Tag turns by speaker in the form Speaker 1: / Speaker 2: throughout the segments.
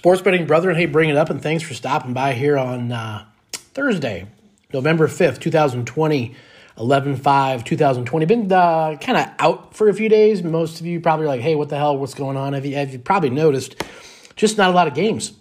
Speaker 1: Sports betting brethren, hey, bring it up, and thanks for stopping by here on uh, Thursday, November 5th, 2020, 11 5, 2020. Been uh, kind of out for a few days. Most of you probably like, hey, what the hell, what's going on? Have you, have you probably noticed just not a lot of games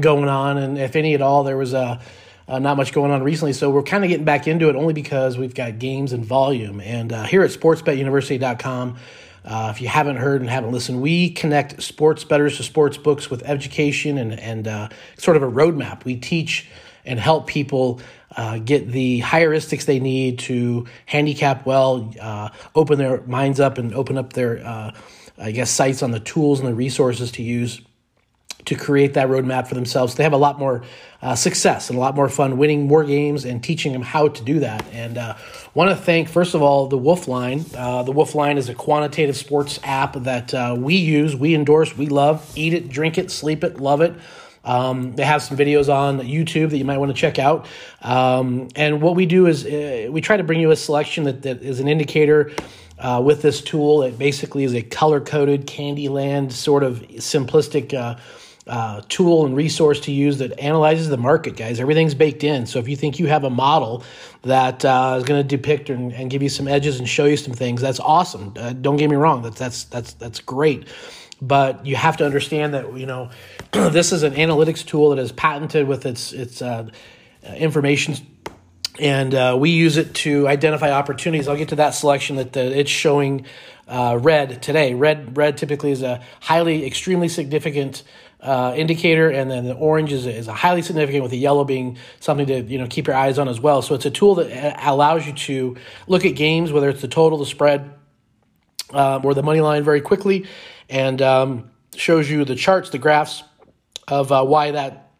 Speaker 1: going on, and if any at all, there was uh, uh, not much going on recently. So we're kind of getting back into it only because we've got games and volume. And uh, here at sportsbetuniversity.com, uh, if you haven't heard and haven't listened, we connect sports bettors to sports books with education and, and uh, sort of a roadmap. We teach and help people uh, get the heuristics they need to handicap well, uh, open their minds up, and open up their, uh, I guess, sights on the tools and the resources to use to create that roadmap for themselves. They have a lot more uh, success and a lot more fun winning more games and teaching them how to do that. And uh, want to thank, first of all, the Wolf Line. Uh, the Wolf Line is a quantitative sports app that uh, we use, we endorse, we love. Eat it, drink it, sleep it, love it. Um, they have some videos on YouTube that you might want to check out. Um, and what we do is uh, we try to bring you a selection that, that is an indicator. Uh, with this tool, it basically is a color coded Candyland sort of simplistic uh, uh, tool and resource to use that analyzes the market, guys. Everything's baked in. So if you think you have a model that uh, is going to depict and, and, give you some edges and show you some things, that's awesome. Uh, don't get me wrong. That's that's that's that's great. But you have to understand that you know this is an analytics tool that is patented with its its uh, information and uh, we use it to identify opportunities. I'll get to that selection that the, it's showing uh, red today. Red red typically is a highly, extremely significant uh, indicator, and then the orange is, is highly significant, with the yellow being something to you know keep your eyes on as well. So it's a tool that uh, allows you to look at games, whether it's the total, the spread, um, or the money line, very quickly, and um, shows you the charts, the graphs of uh, why that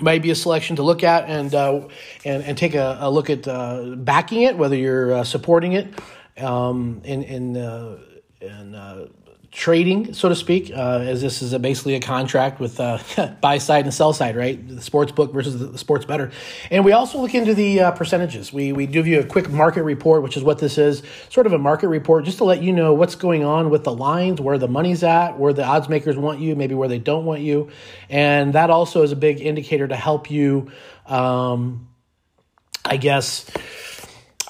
Speaker 1: might be a selection to look at and uh, and and take a, a look at uh, backing it, whether you're uh, supporting it um, in in uh, in uh, trading, so to speak, uh, as this is a, basically a contract with uh, buy side and sell side, right? The sports book versus the sports bettor. And we also look into the uh, percentages. We, we give you a quick market report, which is what this is sort of a market report, just to let you know what's going on with the lines, where the money's at, where the odds makers want you, maybe where they don't want you. And that also is a big indicator to help you, um, I guess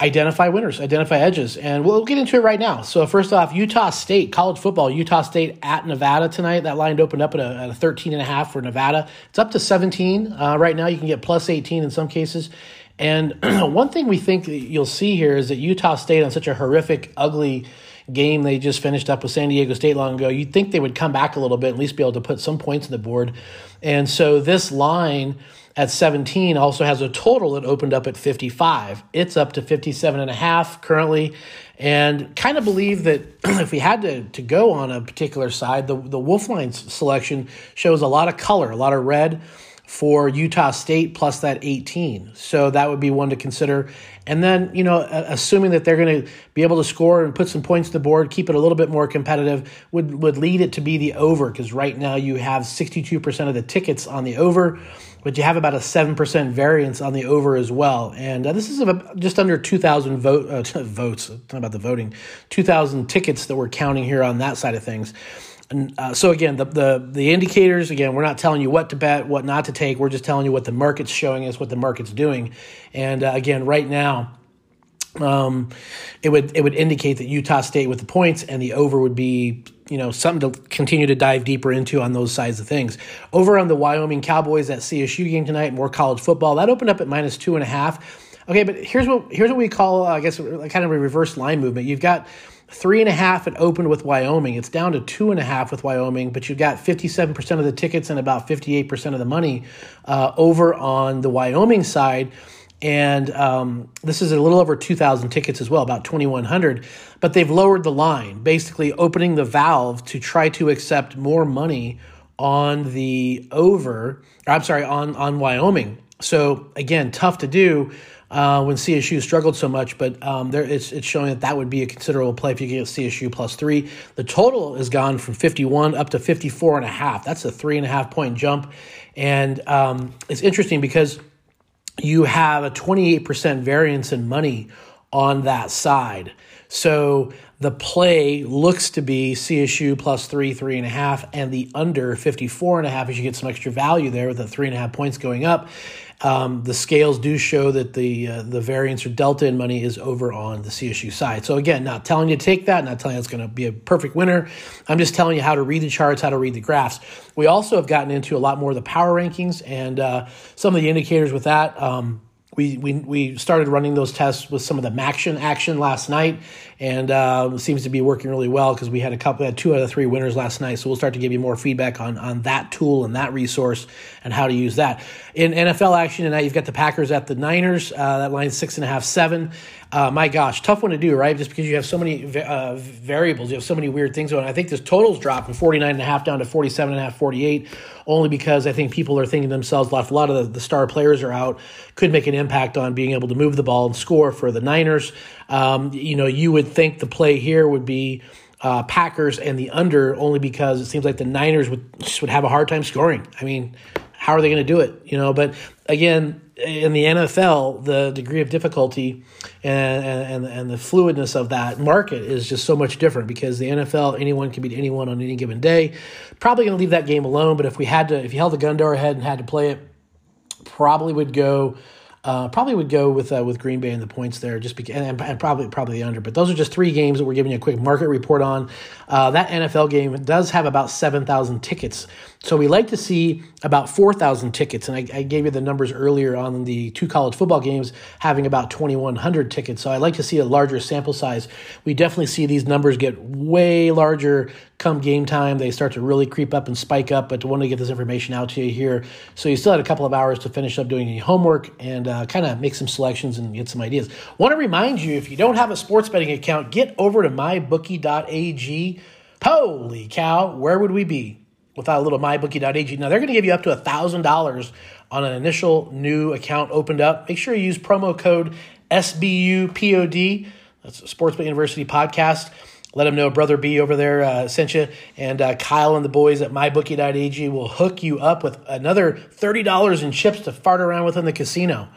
Speaker 1: identify winners, identify edges, and we'll get into it right now. So first off, Utah State college football. Utah State at Nevada tonight. That line opened up at a, at a 13 and a half for Nevada. It's up to 17 uh, right now. You can get plus 18 in some cases. And one thing we think you'll see here is that Utah State on such a horrific, ugly game they just finished up with San Diego State long ago, you'd think they would come back a little bit, at least be able to put some points on the board. And so this line at 17 also has a total that opened up at 55. It's up to 57 and a half currently. And kind of believe that if we had to, to go on a particular side, the, the Wolf Lines selection shows a lot of color, a lot of red for Utah State plus that 18. So that would be one to consider. And then, you know, assuming that they're going to be able to score and put some points to the board, keep it a little bit more competitive, would, would lead it to be the over because right now you have 62% of the tickets on the over but you have about a 7% variance on the over as well. And uh, this is about just under 2,000 vote, uh, votes, about the voting, 2,000 tickets that we're counting here on that side of things. And, uh, so again, the, the the indicators again, we're not telling you what to bet, what not to take. We're just telling you what the market's showing us, what the market's doing. And uh, again, right now, um, it would it would indicate that Utah State with the points and the over would be you know something to continue to dive deeper into on those sides of things. Over on the Wyoming Cowboys at CSU game tonight, more college football that opened up at minus two and a half. Okay, but here's what here's what we call uh, I guess kind of a reverse line movement. You've got three and a half it opened with Wyoming. It's down to two and a half with Wyoming, but you've got 57% of the tickets and about 58% of the money uh, over on the Wyoming side and um, this is a little over 2,000 tickets as well, about 2,100. But they've lowered the line, basically opening the valve to try to accept more money on the over. I'm sorry, on on Wyoming. So again, tough to do uh, when CSU struggled so much, but um, there it's it's showing that that would be a considerable play if you get CSU plus three. The total has gone from 51 up to 54 and a half. That's a three and a half point jump, and um, it's interesting because you have a 28% variance in money on that side. So The play looks to be CSU plus three, three and a half, and the under 54 and a half as you get some extra value there with the three and a half points going up. Um, the scales do show that the uh, the variance or delta in money is over on the CSU side. So again, not telling you to take that, not telling you it's going to be a perfect winner. I'm just telling you how to read the charts, how to read the graphs. We also have gotten into a lot more of the power rankings and uh, some of the indicators with that. Um, we, we, we started running those tests with some of the MACtion action last night, and uh, seems to be working really well because we had a couple, had two out of three winners last night. So we'll start to give you more feedback on on that tool and that resource and how to use that. In NFL action tonight, you've got the Packers at the Niners. Uh, that line six and a half, seven. Uh, my gosh, tough one to do, right? Just because you have so many uh, variables, you have so many weird things going on. I think this total's dropped from 49 and a half down to 47 and a half, 48, only because I think people are thinking themselves, a lot of the, the star players are out, could make an impact on being able to move the ball and score for the Niners. Um, you know, you would think the play here would be uh, Packers and the under only because it seems like the Niners would would have a hard time scoring. I mean, how are they going to do it? You know, but again, in the NFL, the degree of difficulty and, and and the fluidness of that market is just so much different because the NFL, anyone can beat anyone on any given day. Probably going to leave that game alone, but if we had to, if you held the gun to our head and had to play it, probably would go uh, probably would go with uh, with Green Bay and the points there, just because, and, and, probably probably the under. But those are just three games that we're giving you a quick market report on. Uh, that NFL game does have about seven thousand tickets, so we like to see about four thousand tickets. And I, I, gave you the numbers earlier on the two college football games having about twenty one hundred tickets. So I like to see a larger sample size. We definitely see these numbers get way larger come game time. They start to really creep up and spike up. But I want to get this information out to you here, so you still had a couple of hours to finish up doing any homework and uh, kind of make some selections and get some ideas. Want to remind you if you don't have a sports betting account, get over to mybookie.ag. Holy cow, where would we be without a little mybookie.ag? Now, they're going to give you up to $1,000 on an initial new account opened up. Make sure you use promo code SBUPOD. That's a Sports Bet University podcast. Let them know Brother B over there uh, sent you. And uh, Kyle and the boys at mybookie.ag will hook you up with another $30 in chips to fart around with in the casino.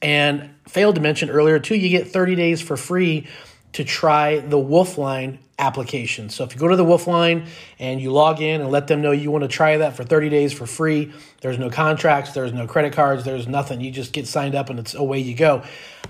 Speaker 1: And failed to mention earlier, too, you get 30 days for free to try the Wolfline application. So if you go to the Wolfline and you log in and let them know you want to try that for 30 days for free, there's no contracts, there's no credit cards, there's nothing. You just get signed up and it's away you go.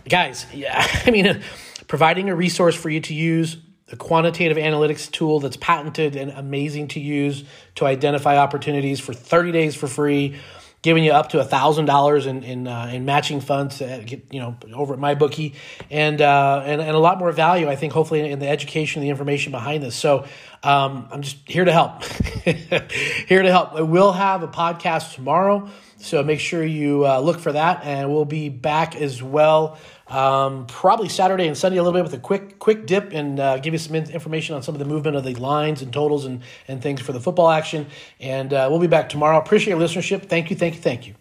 Speaker 1: Guys, yeah, I mean, providing a resource for you to use a quantitative analytics tool that's patented and amazing to use to identify opportunities for 30 days for free, giving you up to $1,000 in, in, uh, in matching funds get, you know, over at my bookie and, uh, and, and a lot more value, I think, hopefully in the education, the information behind this. So um, I'm just here to help, here to help. I will have a podcast tomorrow. So make sure you uh, look for that and we'll be back as well um, probably Saturday and Sunday a little bit with a quick quick dip and uh, give you some information on some of the movement of the lines and totals and, and things for the football action. And uh, we'll be back tomorrow. Appreciate your listenership. Thank you, thank you, thank you.